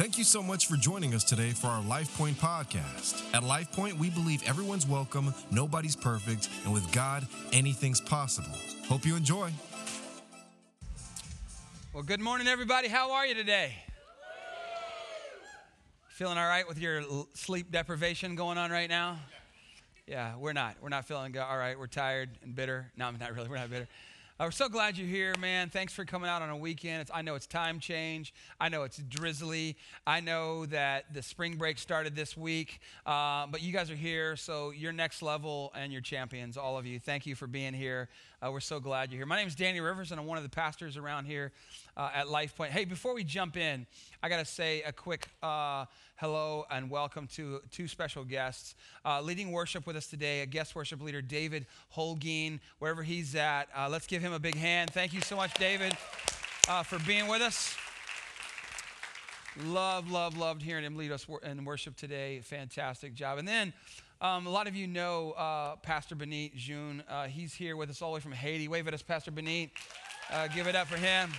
Thank you so much for joining us today for our Life Point podcast. At Life Point, we believe everyone's welcome, nobody's perfect, and with God, anything's possible. Hope you enjoy. Well, good morning, everybody. How are you today? Feeling all right with your sleep deprivation going on right now? Yeah, we're not. We're not feeling all right. We're tired and bitter. No, I'm not really. We're not bitter. Uh, we're so glad you're here, man. Thanks for coming out on a weekend. It's, I know it's time change. I know it's drizzly. I know that the spring break started this week, uh, but you guys are here, so you're next level and you're champions, all of you. Thank you for being here. Uh, we're so glad you're here. My name is Danny Rivers, and I'm one of the pastors around here uh, at Life Point. Hey, before we jump in, I got to say a quick uh, hello and welcome to two special guests. Uh, leading worship with us today, a guest worship leader, David Holguin, wherever he's at. Uh, let's give him a big hand. Thank you so much, David, uh, for being with us. Love, love, loved hearing him lead us in worship today. Fantastic job. And then um, a lot of you know uh, Pastor Benit June. Uh, he's here with us all the way from Haiti. Wave at us, Pastor Benit. Uh, give it up for him.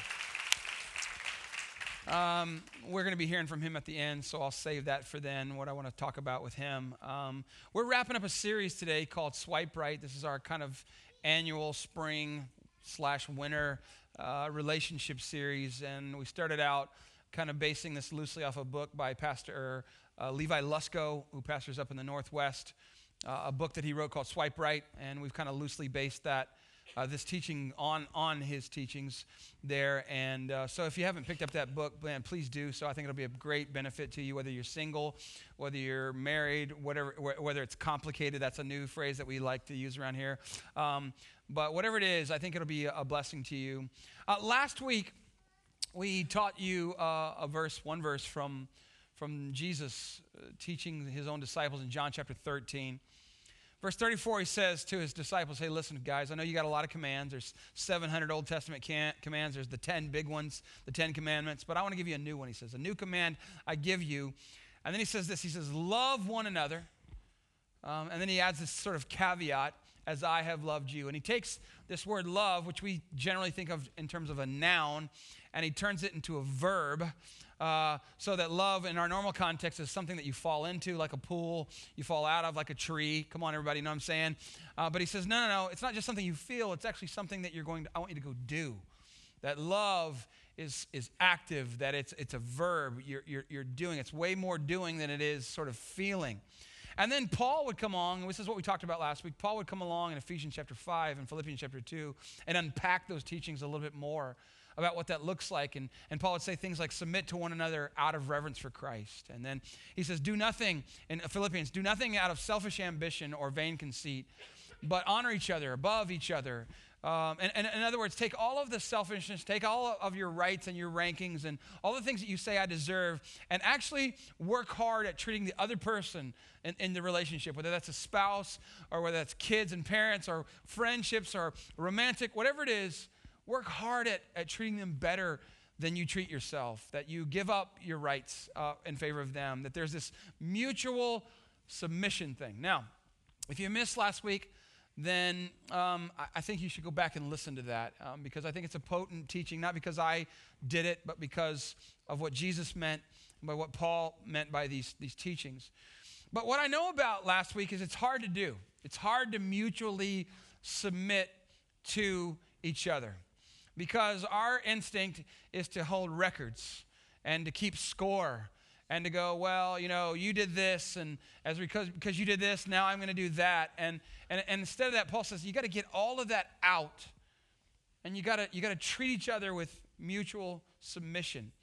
Um, we're going to be hearing from him at the end, so I'll save that for then, what I want to talk about with him. Um, we're wrapping up a series today called Swipe Right. This is our kind of annual spring slash winter uh, relationship series, and we started out kind of basing this loosely off a book by Pastor uh, Levi Lusko, who pastors up in the Northwest, uh, a book that he wrote called Swipe Right, and we've kind of loosely based that uh, this teaching on on his teachings there. And uh, so, if you haven't picked up that book, man, please do. So, I think it'll be a great benefit to you, whether you're single, whether you're married, whatever, whether it's complicated. That's a new phrase that we like to use around here. Um, but whatever it is, I think it'll be a blessing to you. Uh, last week, we taught you uh, a verse, one verse from from Jesus uh, teaching his own disciples in John chapter 13. Verse 34, he says to his disciples, Hey, listen, guys, I know you got a lot of commands. There's 700 Old Testament can- commands, there's the 10 big ones, the 10 commandments, but I want to give you a new one. He says, A new command I give you. And then he says this He says, Love one another. Um, and then he adds this sort of caveat, as I have loved you. And he takes this word love, which we generally think of in terms of a noun, and he turns it into a verb. Uh, so that love in our normal context is something that you fall into like a pool you fall out of like a tree. Come on everybody you know what i'm saying? Uh, but he says no no no it's not just something you feel it's actually something that you're going to i want you to go do. That love is is active that it's it's a verb. You're, you're, you're doing it's way more doing than it is sort of feeling. And then Paul would come along, and this is what we talked about last week. Paul would come along in Ephesians chapter 5 and Philippians chapter 2 and unpack those teachings a little bit more about what that looks like. And, and Paul would say things like, submit to one another out of reverence for Christ. And then he says, do nothing, in Philippians, do nothing out of selfish ambition or vain conceit, but honor each other, above each other. Um, and, and, in other words, take all of the selfishness, take all of your rights and your rankings and all the things that you say I deserve, and actually work hard at treating the other person in, in the relationship, whether that's a spouse or whether that's kids and parents or friendships or romantic, whatever it is, work hard at, at treating them better than you treat yourself, that you give up your rights uh, in favor of them, that there's this mutual submission thing. Now, if you missed last week, then um, I, think you should go back and listen to that um, because I think it's a potent teaching, not because I did it, but because of what Jesus meant, by what Paul meant by these, these teachings. But what I know about last week is it's hard to do. It's hard to mutually submit to each other because our instinct is to hold records and to keep score and to go, well, you know, you did this, and as because because you did this, now I'm going to do that, and, and and instead of that, Paul says you got to get all of that out, and you got to you got to treat each other with mutual submission.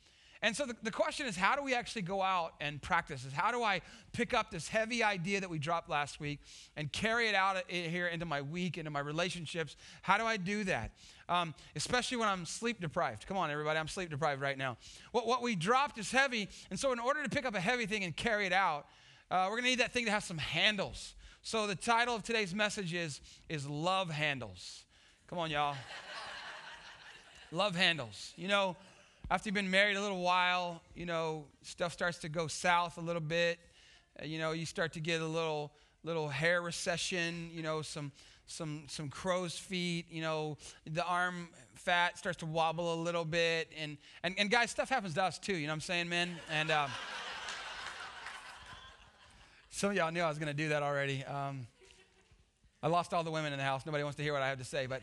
And so the, the question is, how do we actually go out and practice this? How do I pick up this heavy idea that we dropped last week and carry it out here into my week, into my relationships? How do I do that? Um, especially when I'm sleep deprived. Come on, everybody, I'm sleep deprived right now. What, what we dropped is heavy, and so in order to pick up a heavy thing and carry it out, uh, we're gonna need that thing to have some handles. So the title of today's message is, is Love Handles. Come on, y'all. love handles. You know, after you've been married a little while, you know, stuff starts to go south a little bit. Uh, you know, you start to get a little little hair recession, you know, some some some crow's feet. You know, the arm fat starts to wobble a little bit, and and and guys, stuff happens to us too. You know what I'm saying, men? And um, some of y'all knew I was going to do that already. Um, I lost all the women in the house. Nobody wants to hear what I have to say, but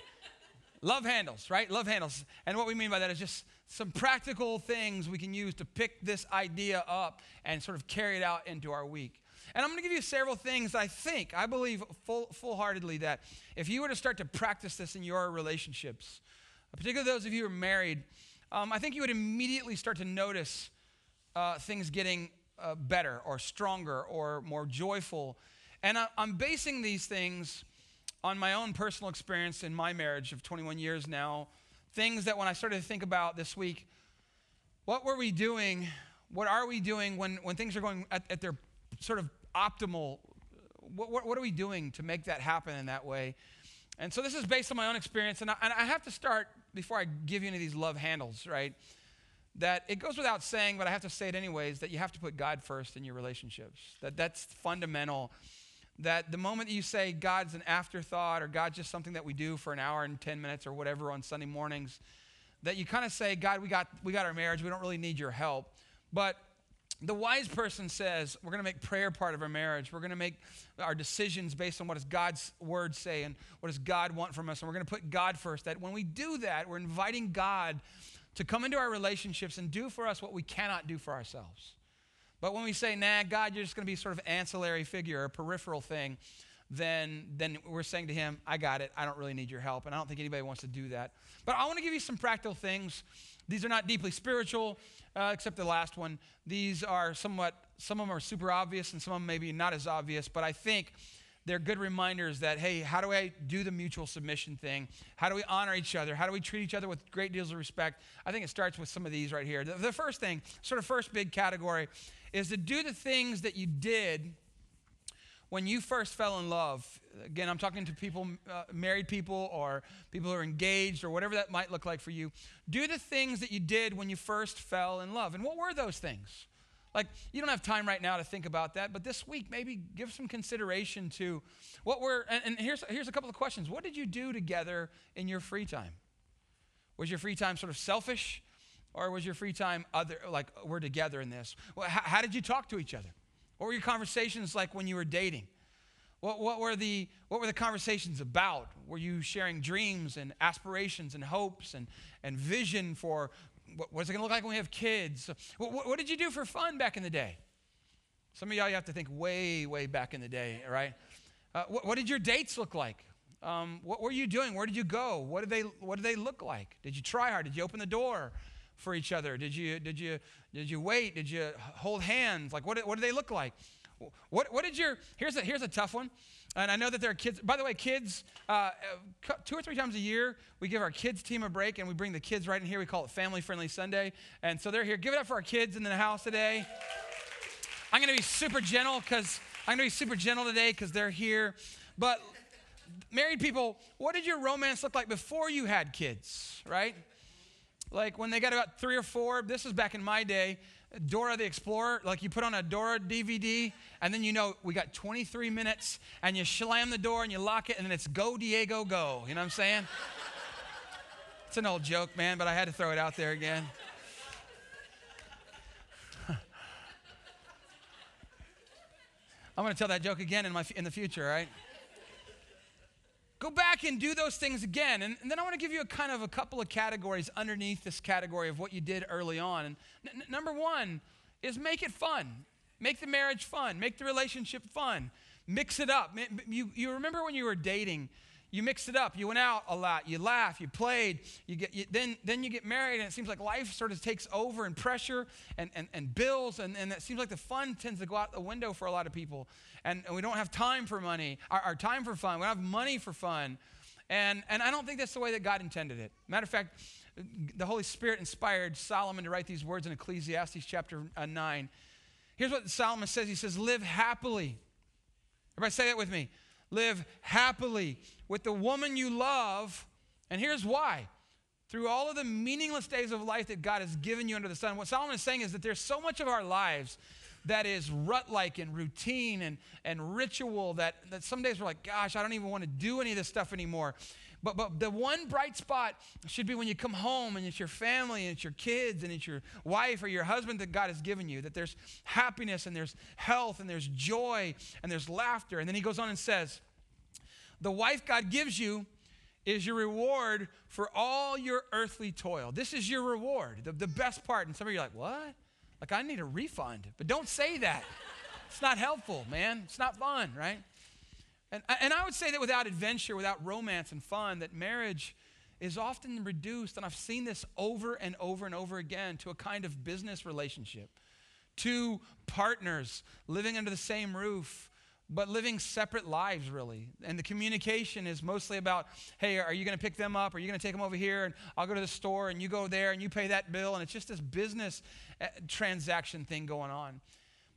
love handles, right? Love handles. And what we mean by that is just some practical things we can use to pick this idea up and sort of carry it out into our week. And I'm going to give you several things I think, I believe full, full-heartedly that if you were to start to practice this in your relationships, particularly those of you who are married, um, I think you would immediately start to notice uh, things getting uh, better or stronger or more joyful. And I, I'm basing these things on my own personal experience in my marriage of 21 years now. Things that when I started to think about this week, what were we doing? What are we doing when, when things are going at, at their sort of optimal? What, what, what, are we doing to make that happen in that way? And so this is based on my own experience. And I, and I have to start, before I give you any of these love handles, right? That it goes without saying, but I have to say it anyways, that you have to put God first in your relationships. That that's fundamental that the moment that you say God's an afterthought or God's just something that we do for an hour and 10 minutes or whatever on Sunday mornings, that you kind of say, God, we got, we got our marriage, we don't really need your help. But the wise person says, we're going to make prayer part of our marriage. We're going to make our decisions based on what does God's word say and what does God want from us. And we're going to put God first. That when we do that, we're inviting God to come into our relationships and do for us what we cannot do for ourselves. But when we say, nah, God, you're just going to be sort of ancillary figure, a peripheral thing, then, then we're saying to him, I got it. I don't really need your help. And I don't think anybody wants to do that. But I want to give you some practical things. These are not deeply spiritual, uh, except the last one. These are somewhat, some of them are super obvious and some of them maybe not as obvious. But I think they're good reminders that, hey, how do I do the mutual submission thing? How do we honor each other? How do we treat each other with great deals of respect? I think it starts with some of these right here. The, the first thing, sort of first big category, is to do the things that you did when you first fell in love. Again, I'm talking to people, uh, married people, or people who are engaged, or whatever that might look like for you. Do the things that you did when you first fell in love. And what were those things? Like, you don't have time right now to think about that, but this week, maybe give some consideration to what were, and, and here's, here's a couple of questions. What did you do together in your free time? Was your free time sort of selfish? Or was your free time other, like we're together in this? Well, how, how, did you talk to each other? What were your conversations like when you were dating? What, what, were the, what were the conversations about? Were you sharing dreams and aspirations and hopes and, and vision for what, what's it going to look like when we have kids? What, what, what did you do for fun back in the day? Some of y'all, you have to think way, way back in the day, right? Uh, what, what, did your dates look like? Um, what were you doing? Where did you go? What did they What did they look like? Did you try hard? Did you open the door? For each other? Did you, did you, did you wait? Did you hold hands? Like, what, what do they look like? What, what did your, here's a, here's a tough one. And I know that there are kids, by the way, kids, uh, two or three times a year, we give our kids team a break and we bring the kids right in here. We call it Family Friendly Sunday. And so they're here. Give it up for our kids in the house today. I'm going to be super gentle because I'm going to be super gentle today because they're here. But married people, what did your romance look like before you had kids, right? Like when they got about three or four, this is back in my day, Dora the Explorer, like you put on a Dora DVD, and then you know we got 23 minutes, and you slam the door and you lock it, and then it's go, Diego, go. You know what I'm saying? it's an old joke, man, but I had to throw it out there again. I'm going to tell that joke again in, my, in the future, right? Go back and do those things again. And, and then I want to give you a kind of a couple of categories underneath this category of what you did early on. And n- number one is make it fun. Make the marriage fun. Make the relationship fun. Mix it up. You, you remember when you were dating, you mixed it up. You went out a lot. You laughed. You played. You get, you, then, then you get married, and it seems like life sort of takes over and pressure and, and, and bills, and, and it seems like the fun tends to go out the window for a lot of people. And, and we don't have time for money, our, our time for fun. We don't have money for fun. And, and I don't think that's the way that God intended it. Matter of fact, the Holy Spirit inspired Solomon to write these words in Ecclesiastes chapter uh, 9. Here's what Solomon says He says, Live happily. Everybody say that with me. Live happily with the woman you love. And here's why. Through all of the meaningless days of life that God has given you under the sun, what Solomon is saying is that there's so much of our lives that is rut like and routine and, and ritual that, that some days we're like, gosh, I don't even want to do any of this stuff anymore. But, but the one bright spot should be when you come home and it's your family and it's your kids and it's your wife or your husband that God has given you, that there's happiness and there's health and there's joy and there's laughter. And then he goes on and says, The wife God gives you is your reward for all your earthly toil. This is your reward, the, the best part. And some of you are like, What? Like, I need a refund. But don't say that. it's not helpful, man. It's not fun, right? And, and I would say that without adventure, without romance and fun, that marriage is often reduced, and I've seen this over and over and over again, to a kind of business relationship. Two partners living under the same roof, but living separate lives, really. And the communication is mostly about hey, are you going to pick them up? Are you going to take them over here? And I'll go to the store, and you go there, and you pay that bill. And it's just this business eh, transaction thing going on.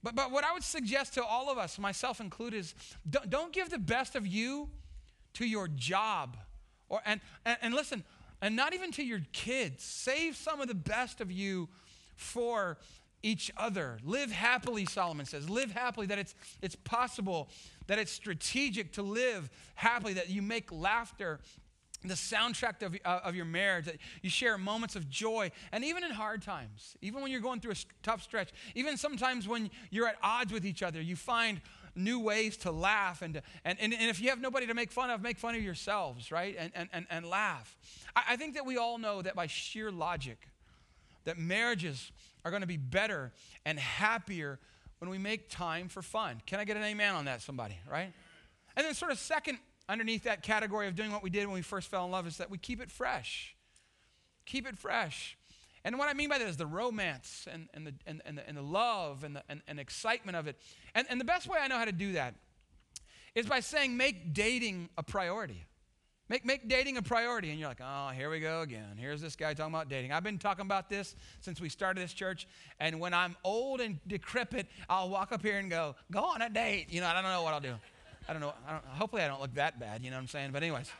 But, but what I would suggest to all of us, myself included, is don't, don't give the best of you to your job. Or, and, and, and listen, and not even to your kids. Save some of the best of you for each other. Live happily, Solomon says. Live happily, that it's, it's possible, that it's strategic to live happily, that you make laughter the soundtrack of, uh, of your marriage, that you share moments of joy, and even in hard times, even when you're going through a tough stretch, even sometimes when you're at odds with each other, you find new ways to laugh. And, and, and, and if you have nobody to make fun of, make fun of yourselves, right? And, and, and, and laugh. I, I think that we all know that by sheer logic, that marriages are going to be better and happier when we make time for fun. Can I get an amen on that, somebody, right? And then, sort of, second, underneath that category of doing what we did when we first fell in love is that we keep it fresh. Keep it fresh. And what I mean by that is the romance and, and, the, and, and, the, and the love and the and, and excitement of it. And, and the best way I know how to do that is by saying make dating a priority. Make, make dating a priority. And you're like, oh, here we go again. Here's this guy talking about dating. I've been talking about this since we started this church. And when I'm old and decrepit, I'll walk up here and go, go on a date. You know, I don't know what I'll do. I don't know. I don't, hopefully, I don't look that bad. You know what I'm saying? But, anyways,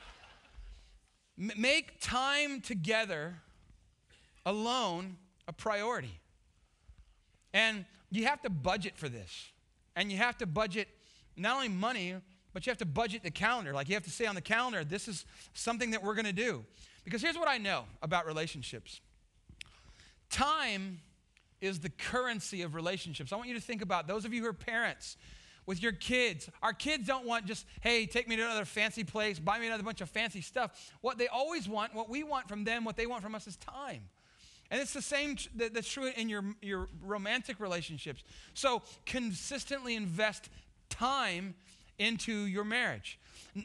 m- make time together alone a priority. And you have to budget for this. And you have to budget not only money, but you have to budget the calendar. Like you have to say on the calendar, this is something that we're going to do. Because here's what I know about relationships time is the currency of relationships. I want you to think about those of you who are parents with your kids. Our kids don't want just, hey, take me to another fancy place, buy me another bunch of fancy stuff. What they always want, what we want from them, what they want from us is time. And it's the same that's true in your, your romantic relationships. So consistently invest time into your marriage.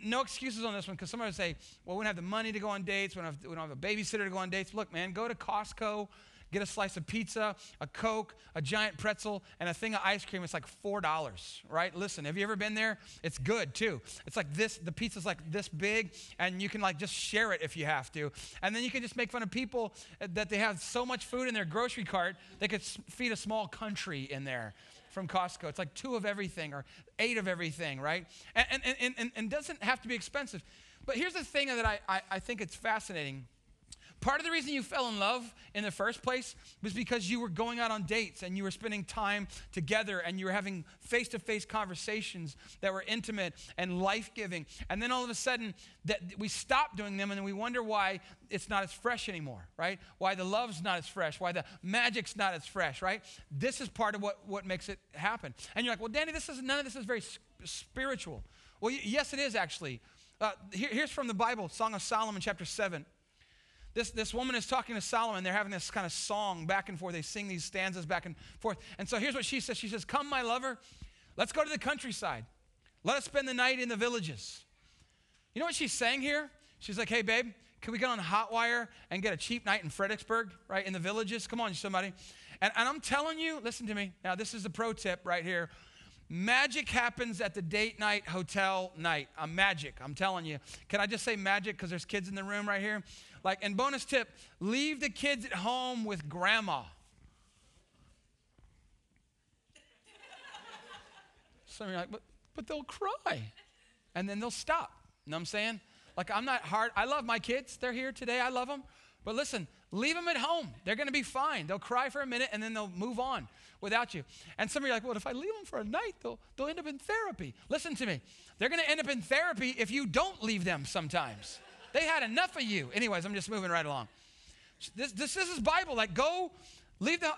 No excuses on this one because somebody would say, well, we don't have the money to go on dates. We don't, have, we don't have a babysitter to go on dates. Look, man, go to Costco get a slice of pizza, a Coke, a giant pretzel, and a thing of ice cream. It's like $4, right? Listen, have you ever been there? It's good too. It's like this, the pizza's like this big, and you can like just share it if you have to. And then you can just make fun of people uh, that they have so much food in their grocery cart, they could feed a small country in there from Costco. It's like two of everything or eight of everything, right? And, and, and, and, and doesn't have to be expensive. But here's the thing that I, I, I think it's fascinating Part of the reason you fell in love in the first place was because you were going out on dates and you were spending time together and you were having face to face conversations that were intimate and life giving. And then all of a sudden, that we stop doing them and we wonder why it's not as fresh anymore, right? Why the love's not as fresh, why the magic's not as fresh, right? This is part of what, what makes it happen. And you're like, well, Danny, this is none of this is very spiritual. Well, yes, it is actually. Uh, here, here's from the Bible, Song of Solomon, chapter 7. This, this woman is talking to Solomon. They're having this kind of song back and forth. They sing these stanzas back and forth. And so here's what she says She says, Come, my lover, let's go to the countryside. Let us spend the night in the villages. You know what she's saying here? She's like, Hey, babe, can we get on Hotwire and get a cheap night in Fredericksburg, right, in the villages? Come on, somebody. And, and I'm telling you, listen to me. Now, this is the pro tip right here. Magic happens at the date night hotel night. I'm magic, I'm telling you. Can I just say magic because there's kids in the room right here? Like, and bonus tip leave the kids at home with grandma. Some of you are like, but, but they'll cry. And then they'll stop. You know what I'm saying? Like, I'm not hard. I love my kids. They're here today. I love them. But listen, Leave them at home. They're going to be fine. They'll cry for a minute and then they'll move on without you. And some of you are like, well, if I leave them for a night, they'll, they'll end up in therapy. Listen to me. They're going to end up in therapy if you don't leave them sometimes. They had enough of you. Anyways, I'm just moving right along. This, this, this is Bible. Like, go Leave the,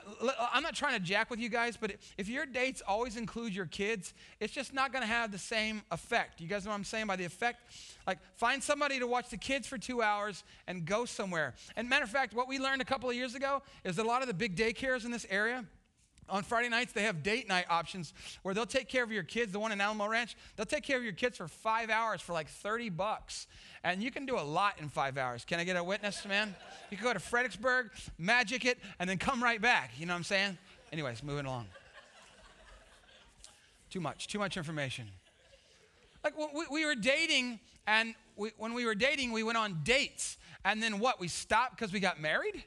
I'm not trying to jack with you guys, but if your dates always include your kids, it's just not going to have the same effect. You guys know what I'm saying by the effect? Like, find somebody to watch the kids for two hours and go somewhere. And matter of fact, what we learned a couple of years ago is that a lot of the big daycares in this area, on Friday nights, they have date night options where they'll take care of your kids. The one in Alamo Ranch, they'll take care of your kids for five hours for like 30 bucks. And you can do a lot in five hours. Can I get a witness, man? You can go to Fredericksburg, magic it, and then come right back. You know what I'm saying? Anyways, moving along. Too much, too much information. Like we, we were dating, and we, when we were dating, we went on dates. And then what? We stopped because we got married?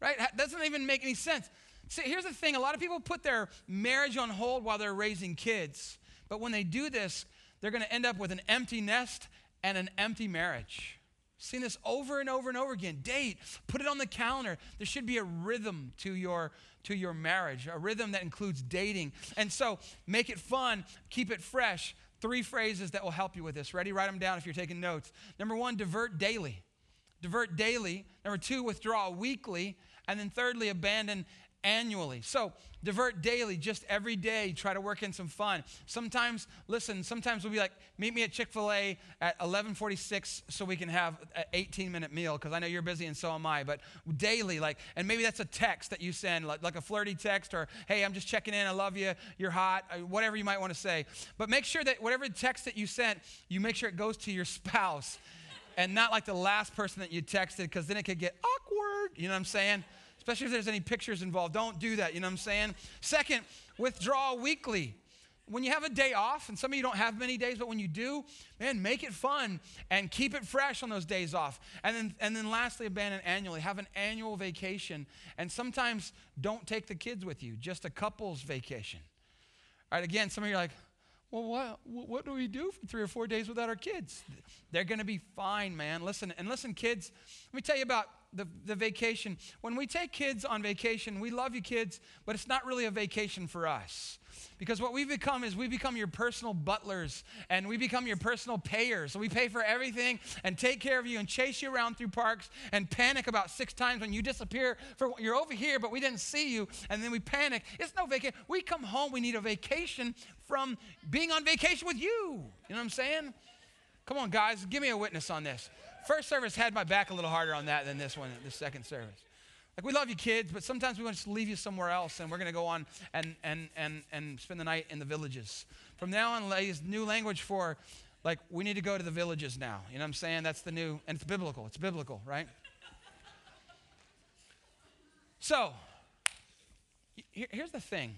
Right? That doesn't even make any sense. See, here's the thing a lot of people put their marriage on hold while they're raising kids. But when they do this, they're going to end up with an empty nest and an empty marriage. Seen this over and over and over again. Date, put it on the calendar. There should be a rhythm to your to your marriage, a rhythm that includes dating. And so, make it fun, keep it fresh. Three phrases that will help you with this. Ready? Write them down if you're taking notes. Number 1, divert daily. Divert daily. Number 2, withdraw weekly. And then thirdly, abandon annually. So divert daily, just every day. Try to work in some fun. Sometimes, listen, sometimes we'll be like, meet me at Chick-fil-A at 1146 so we can have an 18-minute meal because I know you're busy and so am I. But daily, like, and maybe that's a text that you send, like, like a flirty text or, hey, I'm just checking in, I love you, you're hot, uh, whatever you might want to say. But make sure that whatever text that you sent, you make sure it goes to your spouse and not like the last person that you texted because then it could get awkward. You know what I'm saying? Especially if there's any pictures involved. Don't do that, you know what I'm saying? Second, withdraw weekly. When you have a day off, and some of you don't have many days, but when you do, man, make it fun and keep it fresh on those days off. And then, and then lastly, abandon annually. Have an annual vacation. And sometimes don't take the kids with you, just a couple's vacation. All right, again, some of you are like, well, what, what do we do for three or four days without our kids? They're going to be fine, man. Listen, and listen, kids, let me tell you about the, the vacation. When we take kids on vacation, we love you kids, but it's not really a vacation for us. Because what we become is we become your personal butlers and we become your personal payers. So we pay for everything and take care of you and chase you around through parks and panic about six times when you disappear. For you're over here, but we didn't see you, and then we panic. It's no vacation. We come home. We need a vacation from being on vacation with you. You know what I'm saying? Come on, guys, give me a witness on this. First service had my back a little harder on that than this one, this second service. Like, we love you kids, but sometimes we want to leave you somewhere else, and we're going to go on and, and, and, and spend the night in the villages. From now on, ladies, new language for, like, we need to go to the villages now. You know what I'm saying? That's the new, and it's biblical. It's biblical, right? so, here's the thing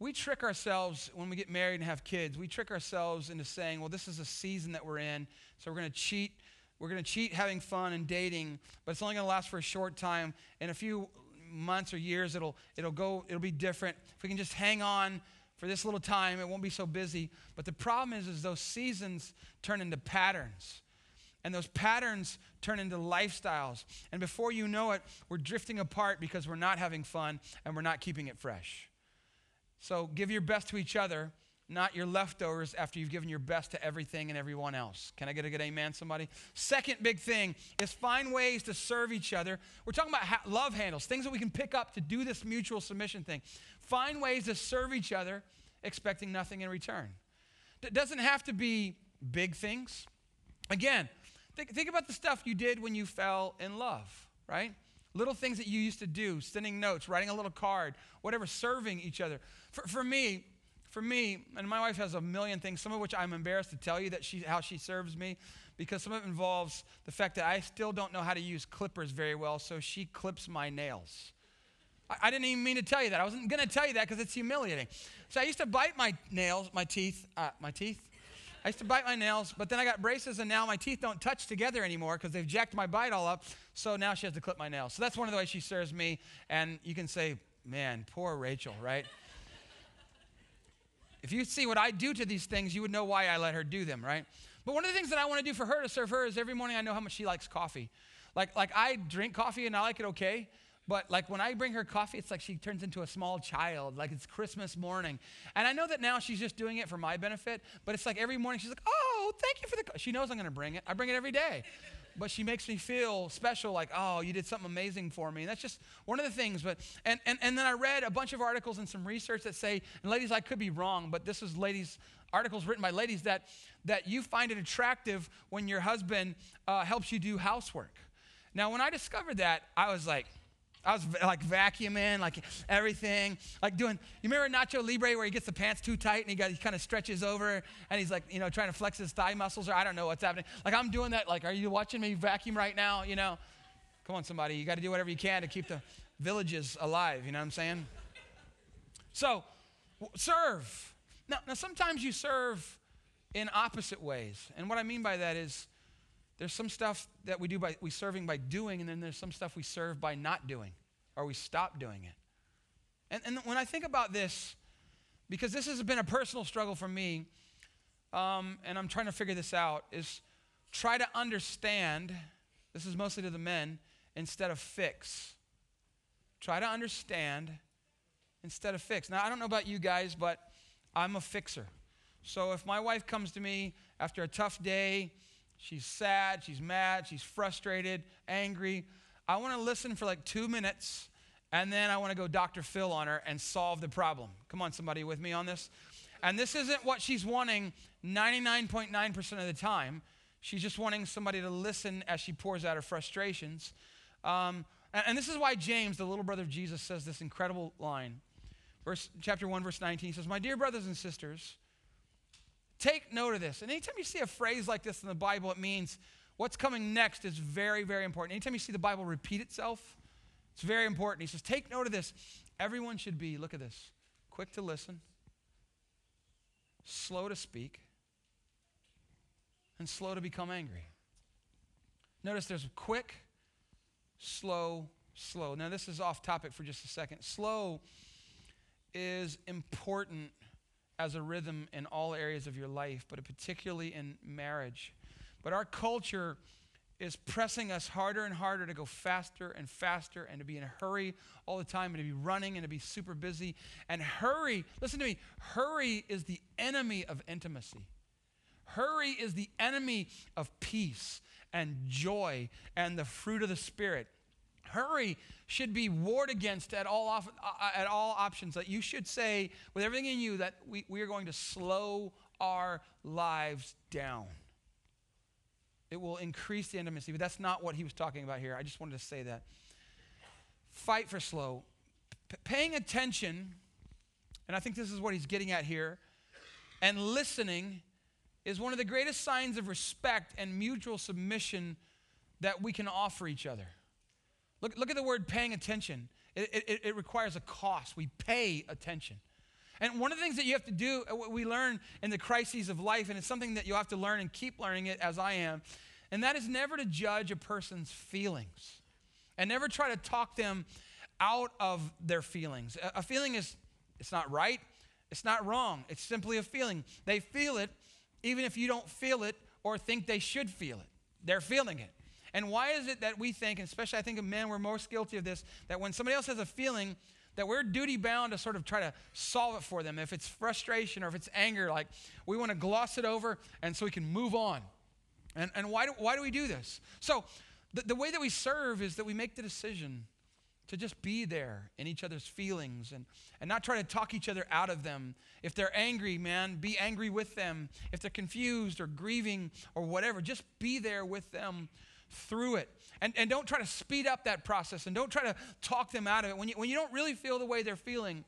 we trick ourselves when we get married and have kids. We trick ourselves into saying, well, this is a season that we're in, so we're going to cheat. We're going to cheat having fun and dating, but it's only going to last for a short time. In a few months or years, it'll, it'll go, it'll be different. If we can just hang on for this little time, it won't be so busy. But the problem is, is those seasons turn into patterns. And those patterns turn into lifestyles. And before you know it, we're drifting apart because we're not having fun and we're not keeping it fresh. So give your best to each other, not your leftovers after you've given your best to everything and everyone else. Can I get a good amen, somebody? Second big thing is find ways to serve each other. We're talking about ha- love handles, things that we can pick up to do this mutual submission thing. Find ways to serve each other, expecting nothing in return. It doesn't have to be big things. Again, think, think about the stuff you did when you fell in love, right? Little things that you used to do, sending notes, writing a little card, whatever, serving each other. For, for me, for me, and my wife has a million things, some of which I'm embarrassed to tell you that she, how she serves me, because some of it involves the fact that I still don't know how to use clippers very well, so she clips my nails. I, I didn't even mean to tell you that. I wasn't going to tell you that because it's humiliating. So I used to bite my nails, my teeth, uh, my teeth. I used to bite my nails, but then I got braces, and now my teeth don't touch together anymore because they've jacked my bite all up. So now she has to clip my nails. So that's one of the ways she serves me. And you can say, man, poor Rachel, right? If you see what I do to these things, you would know why I let her do them, right? But one of the things that I want to do for her to serve her is every morning I know how much she likes coffee. Like, like I drink coffee and I like it okay. But like when I bring her coffee, it's like she turns into a small child, like it's Christmas morning. And I know that now she's just doing it for my benefit, but it's like every morning she's like, oh, thank you for the, co-. she knows I'm gonna bring it. I bring it every day. But she makes me feel special, like, oh, you did something amazing for me. And that's just one of the things. But and, and and then I read a bunch of articles and some research that say, and ladies, I could be wrong, but this is ladies articles written by ladies that that you find it attractive when your husband uh, helps you do housework. Now, when I discovered that, I was like, I was like vacuuming, like everything, like doing. You remember Nacho Libre where he gets the pants too tight and he got he kind of stretches over and he's like, you know, trying to flex his thigh muscles or I don't know what's happening. Like I'm doing that. Like, are you watching me vacuum right now? You know, come on, somebody, you got to do whatever you can to keep the villages alive. You know what I'm saying? So, serve. Now, now sometimes you serve in opposite ways, and what I mean by that is there's some stuff that we do by we serving by doing, and then there's some stuff we serve by not doing, or we stop doing it. And, and when I think about this, because this has been a personal struggle for me, um, and I'm trying to figure this out, is try to understand. This is mostly to the men instead of fix. Try to understand instead of fix. Now I don't know about you guys, but I'm a fixer. So if my wife comes to me after a tough day She's sad, she's mad, she's frustrated, angry. I want to listen for like two minutes and then I want to go Dr. Phil on her and solve the problem. Come on, somebody with me on this? And this isn't what she's wanting 99.9% of the time. She's just wanting somebody to listen as she pours out her frustrations. Um, and, and, this is why James, the little brother of Jesus, says this incredible line. Verse, chapter 1, verse 19 he says, My dear brothers and sisters, Take note of this. And anytime you see a phrase like this in the Bible, it means what's coming next is very, very important. Anytime you see the Bible repeat itself, it's very important. He says, Take note of this. Everyone should be, look at this, quick to listen, slow to speak, and slow to become angry. Notice there's quick, slow, slow. Now, this is off topic for just a second. Slow is important as a rhythm in all areas of your life, but particularly in marriage. But our culture is pressing us harder and harder to go faster and faster and to be in a hurry all the time and to be running and to be super busy. And hurry, listen to me, hurry is the enemy of intimacy. Hurry is the enemy of peace and joy and the fruit of the Spirit. Hurry should be warred against at all, off, uh, at all options. That you should say, with everything in you, that we, we are going to slow our lives down. It will increase the intimacy, but that's not what he was talking about here. I just wanted to say that. Fight for slow. P- paying attention, and I think this is what he's getting at here, and listening is one of the greatest signs of respect and mutual submission that we can offer each other. Look, look at the word paying attention. It, it, it, requires a cost. We pay attention. And one of the things that you have to do, uh, we learn in the crises of life, and it's something that you'll have to learn and keep learning it as I am, and that is never to judge a person's feelings and never try to talk them out of their feelings. A, a feeling is, it's not right, it's not wrong, it's simply a feeling. They feel it even if you don't feel it or think they should feel it. They're feeling it. And why is it that we think, and especially I think of men, we're most guilty of this, that when somebody else has a feeling, that we're duty bound to sort of try to solve it for them. If it's frustration or if it's anger, like we want to gloss it over and so we can move on. And, and why, do, why do we do this? So, the, the way that we serve is that we make the decision to just be there in each other's feelings and, and not try to talk each other out of them. If they're angry, man, be angry with them. If they're confused or grieving or whatever, just be there with them through it. And, and don't try to speed up that process and don't try to talk them out of it. When you, when you don't really feel the way they're feeling,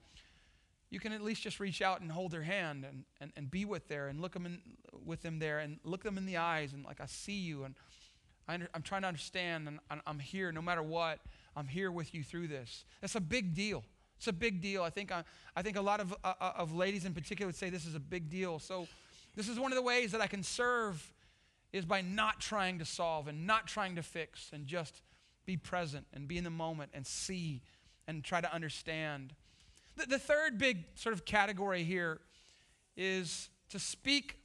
you can at least just reach out and hold their hand and, and, and be with there and look them in, with them there and look them in the eyes and like I see you and I am trying to understand and I'm here no matter what. I'm here with you through this. That's a big deal. It's a big deal. I think I, uh, I think a lot of uh, uh, of ladies in particular would say this is a big deal. So this is one of the ways that I can serve is by not trying to solve and not trying to fix and just be present and be in the moment and see and try to understand. The, the third big sort of category here is to speak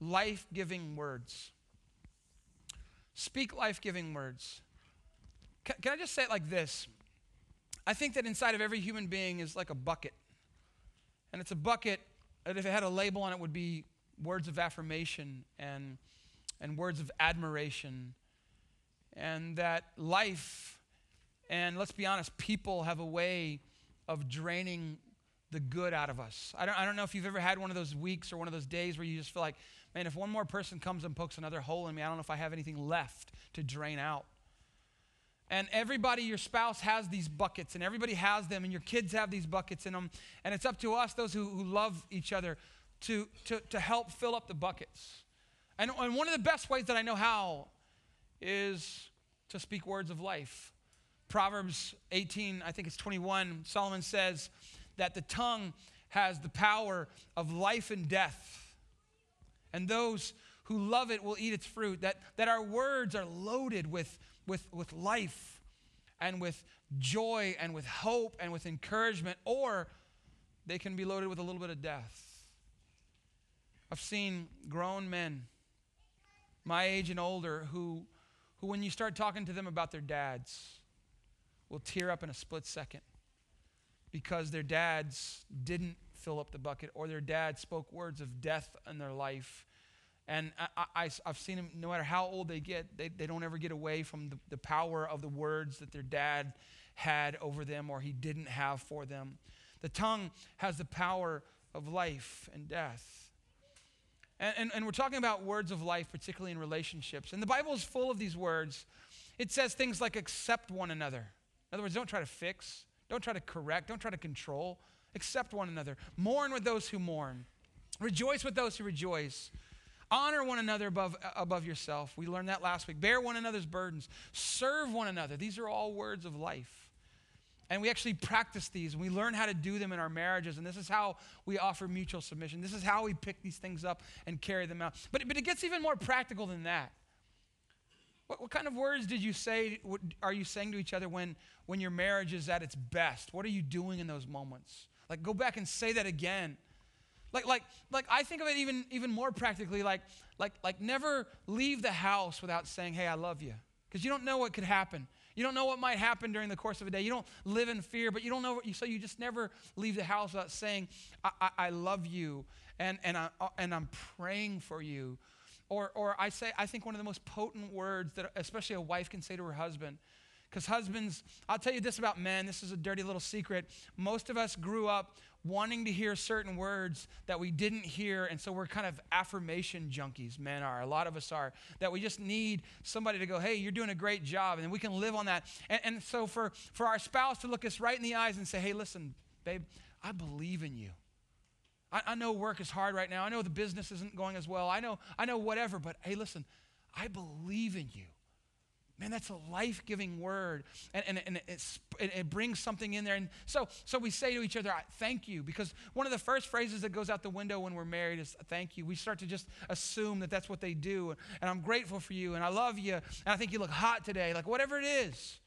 life giving words. Speak life giving words. Can, can I just say it like this? I think that inside of every human being is like a bucket. And it's a bucket that, if it had a label on it, would be words of affirmation and, and words of admiration. And that life, and let's be honest, people have a way of draining the good out of us. I don't, I don't know if you've ever had one of those weeks or one of those days where you just feel like, man, if one more person comes and pokes another hole in me, I don't know if I have anything left to drain out. And everybody, your spouse has these buckets, and everybody has them, and your kids have these buckets in them. And it's up to us, those who, who love each other, to, to, to help fill up the buckets. And, and one of the best ways that I know how is to speak words of life. Proverbs 18, I think it's 21, Solomon says that the tongue has the power of life and death. And those who love it will eat its fruit. That, that our words are loaded with, with, with life and with joy and with hope and with encouragement, or they can be loaded with a little bit of death. I've seen grown men, my age and older, who, who when you start talking to them about their dads, will tear up in a split second because their dads didn't fill up the bucket or their dad spoke words of death in their life. And I, have seen them, no matter how old they get, they, they don't ever get away from the, the power of the words that their dad had over them or he didn't have for them. The tongue has the power of life and death. And, and, and, we're talking about words of life, particularly in relationships. And the Bible is full of these words. It says things like accept one another. In other words, don't try to fix, don't try to correct, don't try to control. Accept one another. Mourn with those who mourn. Rejoice with those who rejoice. Honor one another above, above yourself. We learned that last week. Bear one another's burdens. Serve one another. These are all words of life. And we actually practice these. We learn how to do them in our marriages. And this is how we offer mutual submission. This is how we pick these things up and carry them out. But, but it gets even more practical than that. What, what kind of words did you say, what, are you saying to each other when, when your marriage is at its best? What are you doing in those moments? Like, go back and say that again. Like, like, like I think of it even, even more practically, like, like, like never leave the house without saying, hey, I love you. Because you don't know what could happen. You don't know what might happen during the course of a day. You don't live in fear, but you don't know what you, so you just never leave the house without saying, I, I, I love you and, and, I, uh, and I'm praying for you or, or I say, I think one of the most potent words that especially a wife can say to her husband. Because husbands, I'll tell you this about men, this is a dirty little secret. Most of us grew up wanting to hear certain words that we didn't hear, and so we're kind of affirmation junkies, men are. A lot of us are. That we just need somebody to go, hey, you're doing a great job, and we can live on that. And, and so for, for our spouse to look us right in the eyes and say, hey, listen, babe, I believe in you. I, I know work is hard right now. I know the business isn't going as well. I know, I know whatever, but hey, listen, I believe in you. Man, that's a life giving word. And, and, and it, it, brings something in there. And so, so we say to each other, thank you. Because one of the first phrases that goes out the window when we're married is thank you. We start to just assume that that's what they do. And I'm grateful for you. And I love you. And I think you look hot today. Like whatever it is.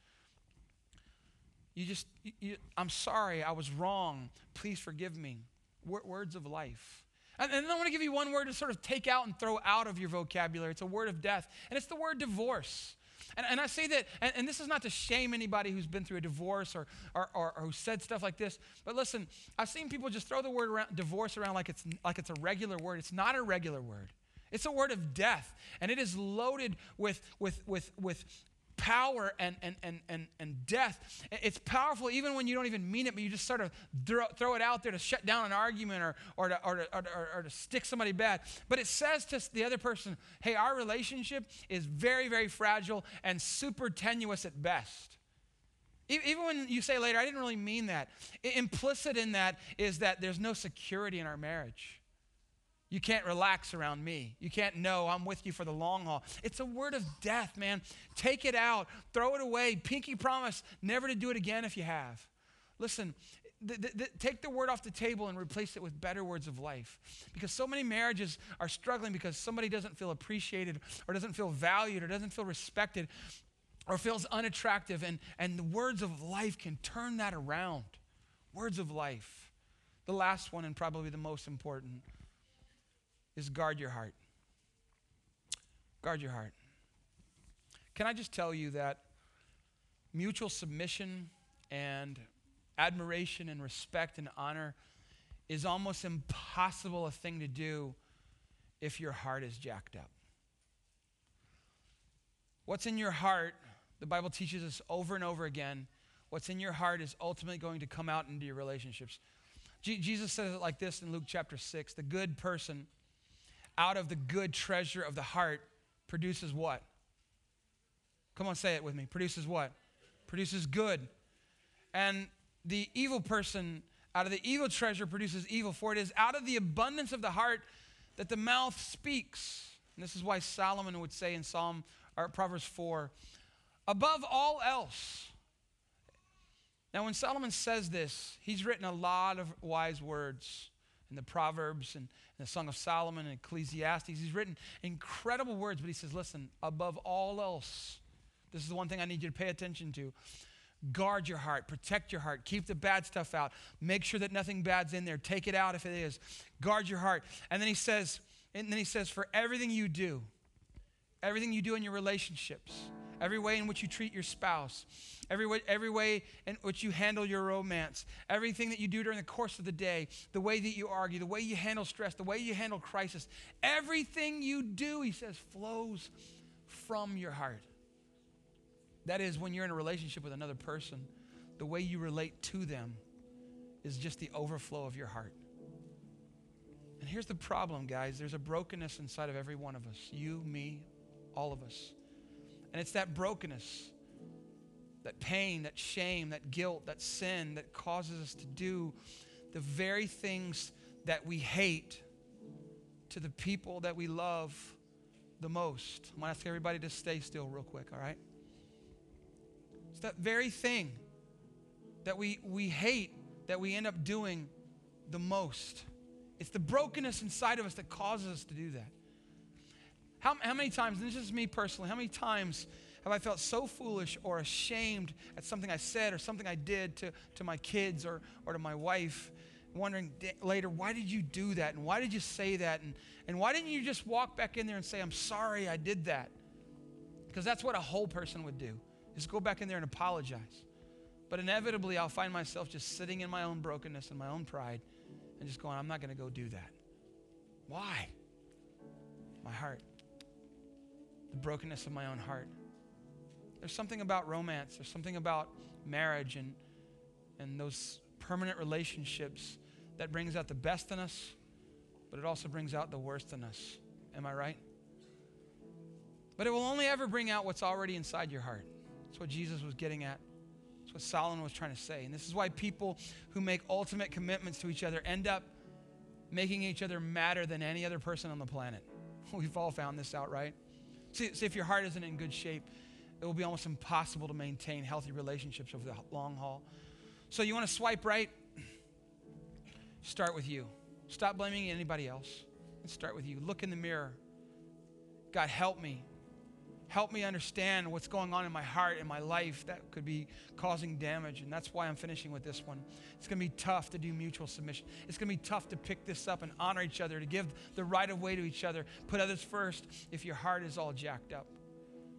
You just, you, I'm sorry. I was wrong. Please forgive me words of life. And, and then I want to give you one word to sort of take out and throw out of your vocabulary. It's a word of death, and it's the word divorce. And, and I say that, and, and, this is not to shame anybody who's been through a divorce or, or, or, or, who said stuff like this, but listen, I've seen people just throw the word around, divorce around like it's, like it's a regular word. It's not a regular word. It's a word of death, and it is loaded with, with, with, with power and, and, and, and, and death. It's powerful even when you don't even mean it, but you just sort of throw, throw it out there to shut down an argument or, or, to, or, to, or, or to stick somebody bad. But it says to the other person, hey, our relationship is very, very fragile and super tenuous at best. Even when you say later, I didn't really mean that. Implicit in that is that there's no security in our marriage. You can't relax around me. You can't know I'm with you for the long haul. It's a word of death, man. Take it out, throw it away. Pinky promise never to do it again if you have. Listen, th- th- take the word off the table and replace it with better words of life. Because so many marriages are struggling because somebody doesn't feel appreciated or doesn't feel valued or doesn't feel respected or feels unattractive. And, and the words of life can turn that around. Words of life. The last one, and probably the most important is guard your heart. Guard your heart. Can I just tell you that mutual submission and admiration and respect and honor is almost impossible a thing to do if your heart is jacked up. What's in your heart, the Bible teaches us over and over again, what's in your heart is ultimately going to come out into your relationships. Jesus says it like this in Luke chapter 6 The good person out of the good treasure of the heart produces what? Come on, say it with me. Produces what? Produces good. And the evil person out of the evil treasure produces evil, for it is out of the abundance of the heart that the mouth speaks. And this is why Solomon would say in Psalm or Proverbs 4, above all else. Now, when Solomon says this, he's written a lot of wise words in the Proverbs and, and the Song of Solomon and Ecclesiastes. He's written incredible words, but he says, listen, above all else, this is the one thing I need you to pay attention to. Guard your heart, protect your heart, keep the bad stuff out, make sure that nothing bad's in there, take it out if it is. Guard your heart. And then he says, and then he says, for everything you do, everything you do in your relationships, every way in which you treat your spouse, every way, every way in which you handle your romance, everything that you do during the course of the day, the way that you argue, the way you handle stress, the way you handle crisis, everything you do, he says, flows from your heart. That is, when you're in a relationship with another person, the way you relate to them is just the overflow of your heart. And here's the problem, guys there's a brokenness inside of every one of us you, me, all of us. And it's that brokenness, that pain, that shame, that guilt, that sin that causes us to do the very things that we hate to the people that we love the most. I'm going to ask everybody to stay still, real quick, all right? It's that very thing that we, we hate that we end up doing the most. It's the brokenness inside of us that causes us to do that. How, how many times, and this is me personally, how many times have I felt so foolish or ashamed at something I said or something I did to, to my kids or, or to my wife, wondering later, why did you do that? And why did you say that? And, and why didn't you just walk back in there and say, I'm sorry I did that? Because that's what a whole person would do is go back in there and apologize. But inevitably, I'll find myself just sitting in my own brokenness and my own pride and just going, I'm not going to go do that. Why? My heart. The brokenness of my own heart. There's something about romance, there's something about marriage and, and those permanent relationships that brings out the best in us, but it also brings out the worst in us. Am I right? But it will only ever bring out what's already inside your heart. That's what Jesus was getting at. That's what Solomon was trying to say. And this is why people who make ultimate commitments to each other end up making each other madder than any other person on the planet. We've all found this out, right? See, see, if your heart isn't in good shape, it will be almost impossible to maintain healthy relationships over the long haul. So you want to swipe right? Start with you. Stop blaming anybody else and start with you. Look in the mirror. God, help me help me understand what's going on in my heart and my life that could be causing damage. And that's why I'm finishing with this one. It's going to be tough to do mutual submission. It's going to be tough to pick this up and honor each other, to give the right of way to each other, put others first if your heart is all jacked up.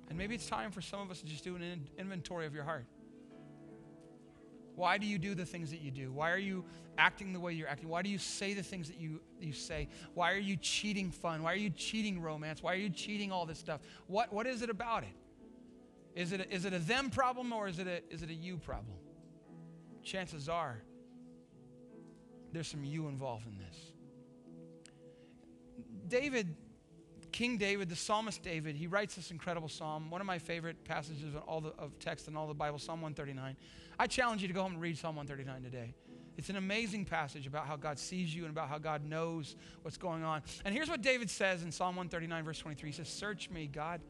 And maybe it's time for some of us to just do an inventory of your heart. Why do you do the things that you do? Why are you acting the way you're acting? Why do you say the things that you, you say? Why are you cheating fun? Why are you cheating romance? Why are you cheating all this stuff? What, what is it about it? Is it, a, is it a them problem or is it a, is it a you problem? Chances are there's some you involved in this. David, King David, the psalmist David, he writes this incredible psalm, one of my favorite passages of all the, of text in all the Bible, Psalm 139. I challenge you to go home and read Psalm 139 today. It's an amazing passage about how God sees you and about how God knows what's going on. And here's what David says in Psalm 139, verse 23. He says, Search me, God,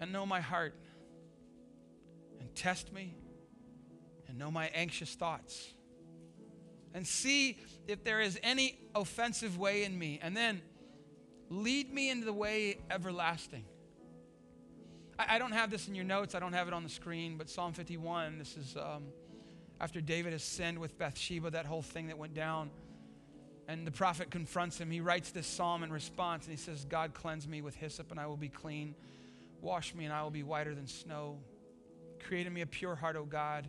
and know my heart, and test me, and know my anxious thoughts, and see if there is any offensive way in me, and then lead me into the way everlasting. I, I don't have this in your notes, I don't have it on the screen, but Psalm 51, this is. Um, after David has sinned with Bathsheba, that whole thing that went down. And the prophet confronts him. He writes this psalm in response, and he says, God, cleanse me with hyssop, and I will be clean. Wash me, and I will be whiter than snow. Create in me a pure heart, O God,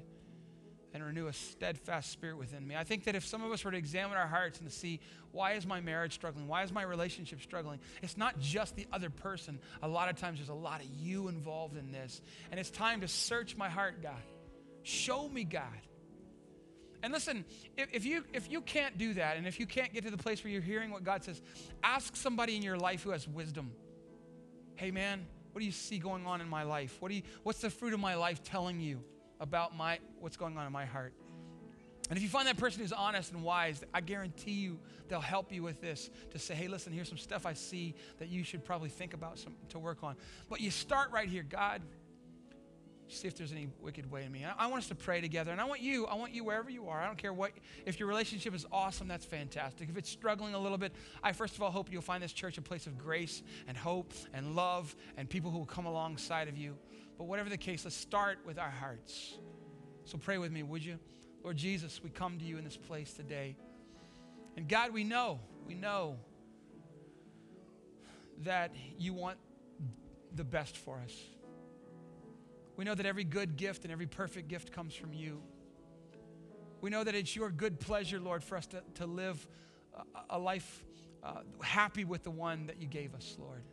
and renew a steadfast spirit within me. I think that if some of us were to examine our hearts and to see why is my marriage struggling? Why is my relationship struggling? It's not just the other person. A lot of times there's a lot of you involved in this. And it's time to search my heart, God. Show me, God. And listen, if, you if you can't do that, and if you can't get to the place where you're hearing what God says, ask somebody in your life who has wisdom. Hey man, what do you see going on in my life? What do you what's the fruit of my life telling you about my what's going on in my heart? And if you find that person who's honest and wise, I guarantee you they'll help you with this to say, hey, listen, here's some stuff I see that you should probably think about some, to work on. But you start right here God, see if there's any wicked way in me. I, I want us to pray together. And I want you, I want you wherever you are. I don't care what, if your relationship is awesome, that's fantastic. If it's struggling a little bit, I first of all hope you'll find this church a place of grace and hope and love and people who will come alongside of you. But whatever the case, let's start with our hearts. So pray with me, would you? Lord Jesus, we come to you in this place today. And God, we know, we know that you want the best for us. We know that every good gift and every perfect gift comes from you. We know that it's your good pleasure, Lord, for us to, to live a, a life uh, happy with the one that you gave us, Lord,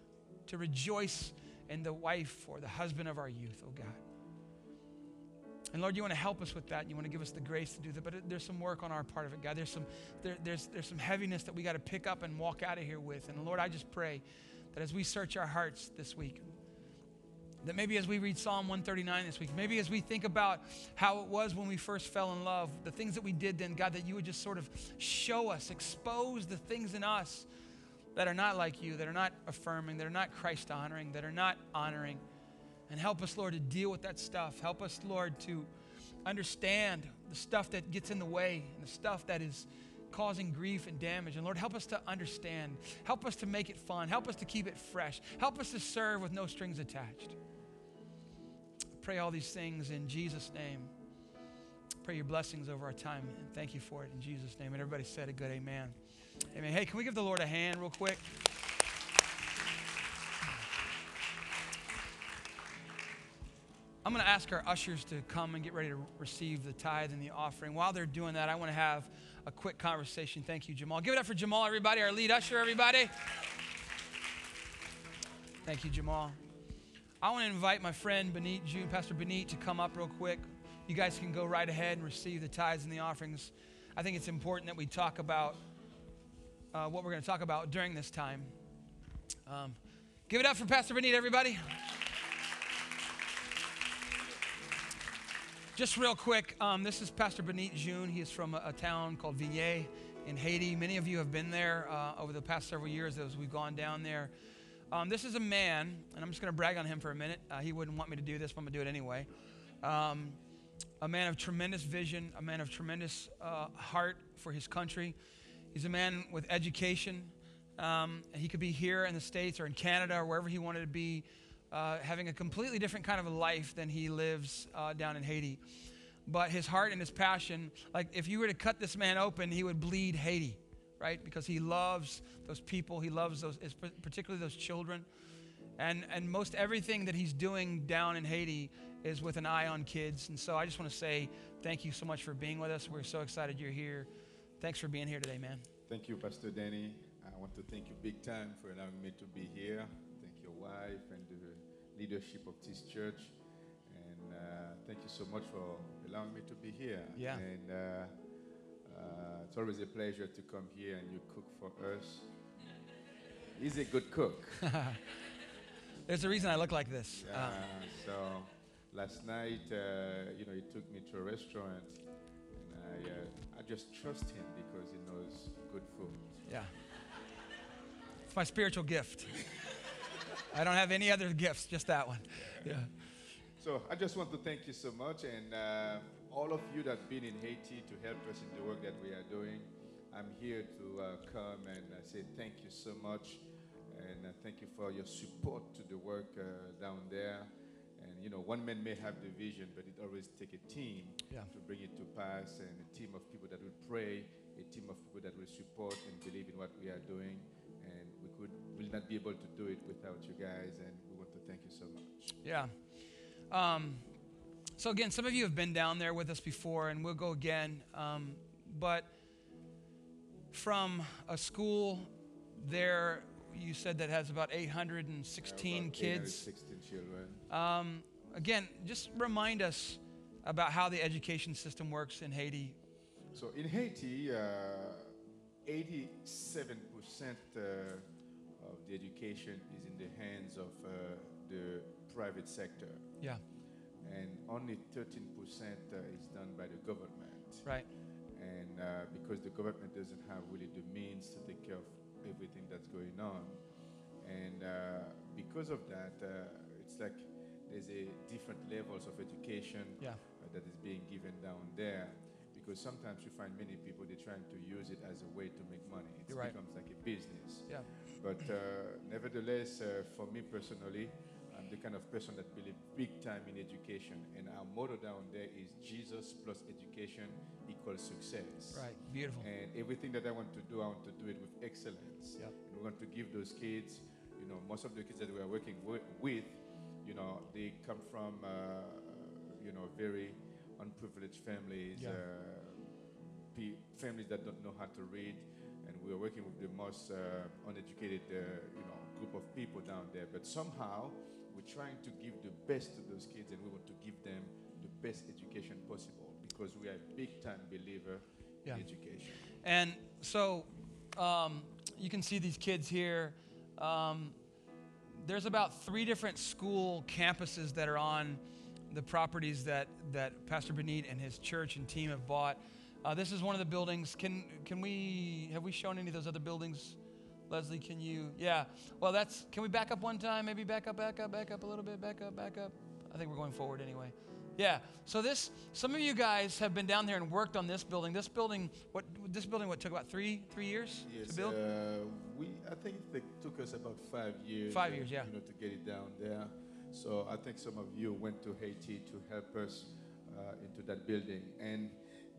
to rejoice in the wife or the husband of our youth, oh God. And Lord, you want to help us with that. You want to give us the grace to do that. But there's some work on our part of it, God. There's some, there, there's, there's some heaviness that we got to pick up and walk out of here with. And Lord, I just pray that as we search our hearts this week, that maybe as we read Psalm 139 this week, maybe as we think about how it was when we first fell in love, the things that we did then, God, that you would just sort of show us, expose the things in us that are not like you, that are not affirming, that are not Christ honoring, that are not honoring. And help us, Lord, to deal with that stuff. Help us, Lord, to understand the stuff that gets in the way and the stuff that is causing grief and damage. And Lord, help us to understand. Help us to make it fun. Help us to keep it fresh. Help us to serve with no strings attached. pray all these things in Jesus' name. Pray your blessings over our time. And thank you for it in Jesus' name. And everybody said a good amen. Amen. Hey, can we give the Lord a hand real quick? I'm going to ask our ushers to come and get ready to receive the tithe and the offering. While they're doing that, I want to have a quick conversation. Thank you, Jamal. Give it up for Jamal, everybody, our lead usher, everybody. Thank you, Jamal. I want to invite my friend Benit June, Pastor Benit, to come up real quick. You guys can go right ahead and receive the tithes and the offerings. I think it's important that we talk about uh, what we're going to talk about during this time. Um, give it up for Pastor Benit, everybody. Just real quick, um, this is Pastor Benit June. He is from a, a, town called Vignay in Haiti. Many of you have been there uh, over the past several years as we've gone down there. Um, this is a man, and I'm just going to brag on him for a minute. Uh, he wouldn't want me to do this, but I'm going to do it anyway. Um, a man of tremendous vision, a man of tremendous uh, heart for his country. He's a man with education. Um, he could be here in the States or in Canada or wherever he wanted to be uh, having a completely different kind of a life than he lives uh, down in Haiti. But his heart and his passion, like if you were to cut this man open, he would bleed Haiti, right? Because he loves those people, he loves those, particularly those children. And, and most everything that he's doing down in Haiti is with an eye on kids. And so I just want to say thank you so much for being with us. We're so excited you're here. Thanks for being here today, man. Thank you, Pastor Danny. I want to thank you big time for allowing me to be here. Thank your wife and the leadership of this church. And uh, thank you so much for allowing me to be here. Yeah. And uh, uh, it's always a pleasure to come here and you cook for us. He's a good cook. There's a reason I look like this. Yeah, so last night, uh, you know, he took me to a restaurant, and I, uh, I just trust him because he knows good food. Yeah. It's my spiritual gift. I don't have any other gifts, just that one. Yeah. So I just want to thank you so much, and uh, all of you that have been in Haiti to help us in the work that we are doing. I'm here to uh, come and uh, say thank you so much, and uh, thank you for your support to the work uh, down there. And you know, one man may have the vision, but it always takes a team yeah. to bring it to pass, and a team of people that will pray, a team of people that will support and believe in what we are doing would will not be able to do it without you guys, and we want to thank you so much. Yeah. Um, so again, some of you have been down there with us before, and we'll go again. Um, but from a school there, you said that has about 816 About kids. 816 children. Um, again, just remind us about how the education system works in Haiti. So in Haiti, uh, 87% uh, of the education is in the hands of uh, the private sector, Yeah, and only 13% uh, is done by the government. right. And uh, because the government doesn't have really the means to take care of everything that's going on, and uh, because of that, uh, it's like there's a different levels of education Yeah. uh, that is being given down there. Because sometimes you find many people they're trying to use it as a way to make money. It right. becomes like a business. Yeah. But uh, nevertheless, uh, for me personally, I'm the kind of person that believe big time in education, and our motto down there is Jesus plus education equals success. Right. Beautiful. And everything that I want to do, I want to do it with excellence. Yep. And we want to give those kids, you know, most of the kids that we are working with, you know, they come from, uh, you know, very unprivileged families, Yeah. uh, pe- families that don't know how to read. And we are working with the most uh, uneducated, uh, you know, group of people down there. But somehow, we're trying to give the best to those kids, and we want to give them the best education possible because we are a big time believer Yeah. in education. And so um, you can see these kids here. Um, there's about three different school campuses that are on the properties that, that Pastor Benit and his church and team have bought. Uh, this is one of the buildings. Can, can we, have we shown any of those other buildings? Leslie, can you? Yeah. Well, that's, can we back up one time? Maybe back up, back up, back up a little bit, back up, back up. I think we're going forward anyway. Yeah. So this, some of you guys have been down there and worked on this building. This building, what, this building, what took about three, three years to Yes, build? uh, we. I think it took us about five years. Five uh, years, yeah. You know, to get it down there. So I think some of you went to Haiti to help us uh, into that building. And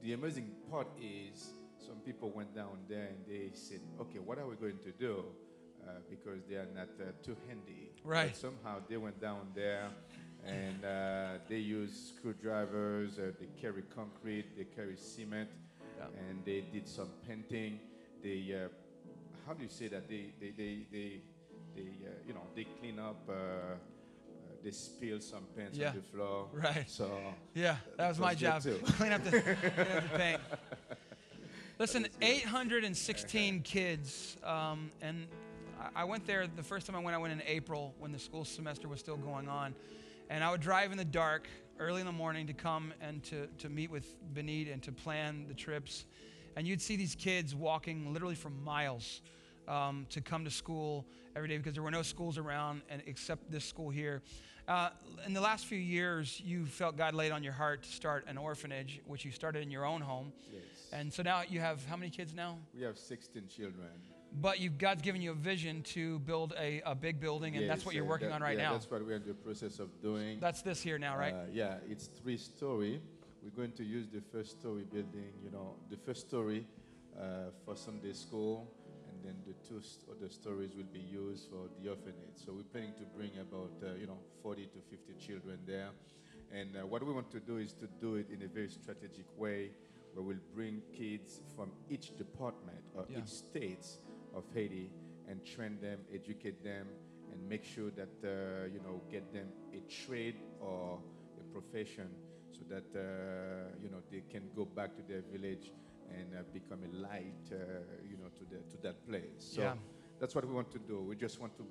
the amazing part is, some people went down there and they said, "Okay, what are we going to do?" Uh, because they are not uh, too handy. Right. But somehow they went down there. And uh, they use screwdrivers, uh, they carry concrete, they carry cement, Yeah. and they did some painting. They, uh, how do you say that? They, they, they, they, they uh, you know, they clean up. Uh, uh, they spill some paint Yeah. on the floor. Right. So Yeah, that was my job. too. clean up the, clean up the paint. Listen, 816 kids, um, and I- I went there the first time I went. I went in April when the school semester was still going on, and I would drive in the dark early in the morning to come and to to meet with Benit and to plan the trips, and you'd see these kids walking literally for miles um, to come to school every day because there were no schools around and except this school here. Uh, in the last few years, you felt God laid on your heart to start an orphanage, which you started in your own home. yes, And so now you have how many kids now? we have 16 children. But you God's given you a vision to build a, a big building, and that's what you're working that- on right yeah, now. That's what we're in the process of doing. That's this here now, right? Uh, yeah, it's three story. We're going to use the first story building, you know, the first story uh, for Sunday school, and then the two other stories will be used for the orphanage. So we're planning to bring about, uh, you know, 40 to 50 children there. And uh, what we want to do is to do it in a very strategic way, where we'll bring kids from each department or Yeah. each states of Haiti and train them, educate them, and make sure that uh, you know get them a trade or a profession, so that uh, you know they can go back to their village and uh, become a light, uh, you know, to the to that place. So Yeah. that's what we want to do. We just want to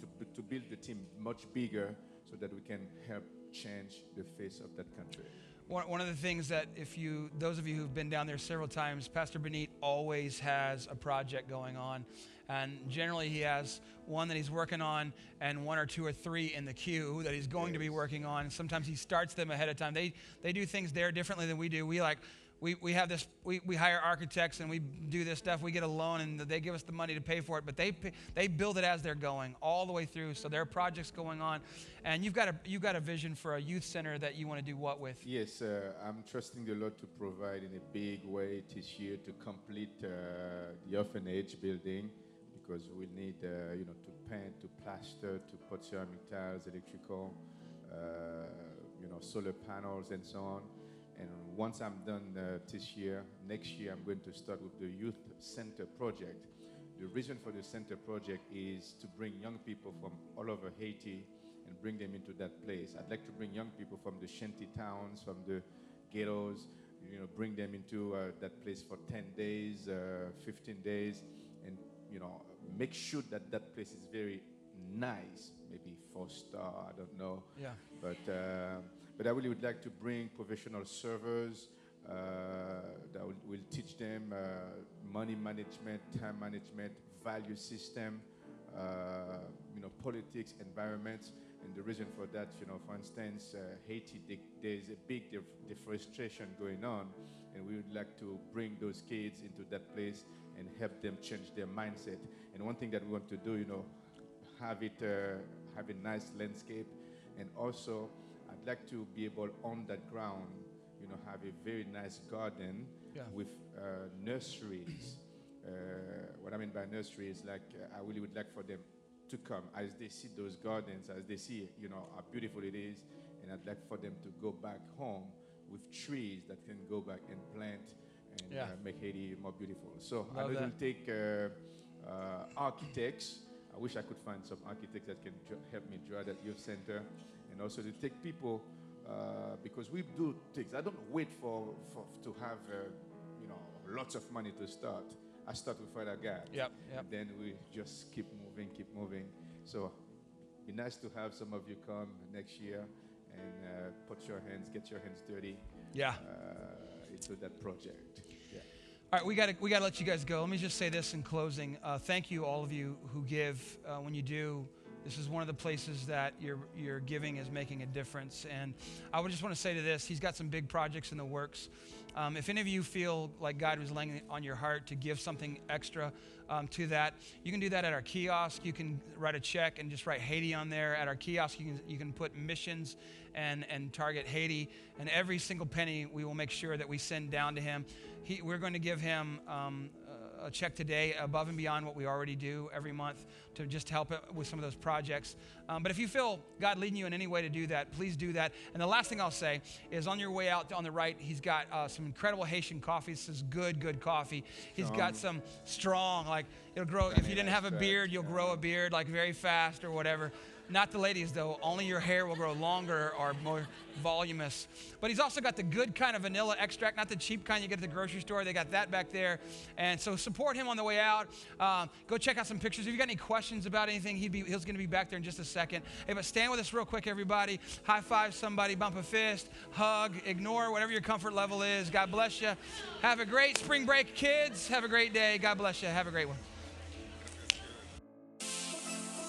to, to build the team much bigger, so that we can help change the face of that country. One, one of the things that if you those of you who've been down there several times pastor benit always has a project going on. And generally he has one that he's working on and one or two or three in the queue that he's going to be working on. Sometimes he starts them ahead of time. They they do things there differently than we do. We like we, we have this we, we hire architects and we do this stuff. We get a loan and they give us the money to pay for it but they they build it as they're going all the way through. So there are projects going on. And you've got a you've got a vision for a youth center that you want to do what with? Yes, uh, I'm trusting the Lord to provide in a big way. This year to complete uh, the orphanage building because we need, uh, you know, to paint, to plaster, to put ceramic tiles, electrical, uh, you know, solar panels and so on. And once I'm done uh, this year, next year I'm going to start with the Youth Center project. The reason for the center project is to bring young people from all over Haiti and bring them into that place. I'd like to bring young people from the shanty towns, from the ghettos, you know, bring them into uh, that place for 10 days, uh, 15 days, and, you know, make sure that that place is very nice, maybe four star, I don't know. Yeah. But, uh, but I really would like to bring professional servers uh, that will, will teach them uh, money management, time management, value system, uh, you know, politics, environment. And the reason for that, you know, for instance, uh, Haiti, they, there's a big def- deforestation going on, and we would like to bring those kids into that place and help them change their mindset. And one thing that we want to do, you know, have it uh, have a nice landscape, and also I'd like to be able on that ground, you know, have a very nice garden Yeah. with uh, nurseries. Uh, what I mean by nursery is like uh, I really would like for them to come as they see those gardens, as they see, you know, how beautiful it is, and I'd like for them to go back home with trees that can go back and plant and Yeah. uh, make Haiti more beautiful. So I Love know it will take uh, uh, architects. I wish I could find some architects that can help me draw that youth center, and also to take people uh, because we do things. I don't wait for, for to have uh, you know lots of money to start. I start with Father I got. Yep, yep. And then we just keep moving, keep moving. So be nice to have some of you come next year and uh, put your hands, get your hands dirty Yeah. uh, into that project. Yeah. All right, we got to we got to let you guys go. Let me just say this in closing. Uh, thank you, all of you who give. Uh, when you do, this is one of the places that your your giving is making a difference. And I would just want to say to this: He's got some big projects in the works. Um, if any of you feel like God was laying on your heart to give something extra um, to that, you can do that at our kiosk. You can write a check and just write Haiti on there. At our kiosk, you can you can put missions and and target Haiti, and every single penny we will make sure that we send down to him. He, we're going to give him um, a check today above and beyond what we already do every month to just help with some of those projects. Um, but if you feel God leading you in any way to do that, please do that. And the last thing I'll say is on your way out on the right, he's got uh, some incredible Haitian coffee. This is good, good coffee. He's got some strong, like it'll grow. If you didn't have a beard, you'll grow a beard like very fast or whatever. Not the ladies though. Only your hair will grow longer or more voluminous. But he's also got the good kind of vanilla extract, not the cheap kind you get at the grocery store. They got that back there. And so support him on the way out. Um, go check out some pictures. If you got any questions about anything, he'd be, he's going to be back there in just a second. Hey, but stand with us real quick, everybody. High five somebody, bump a fist, hug, ignore whatever your comfort level is. God bless you. Have a great spring break, kids. Have a great day. God bless you. Have a great one.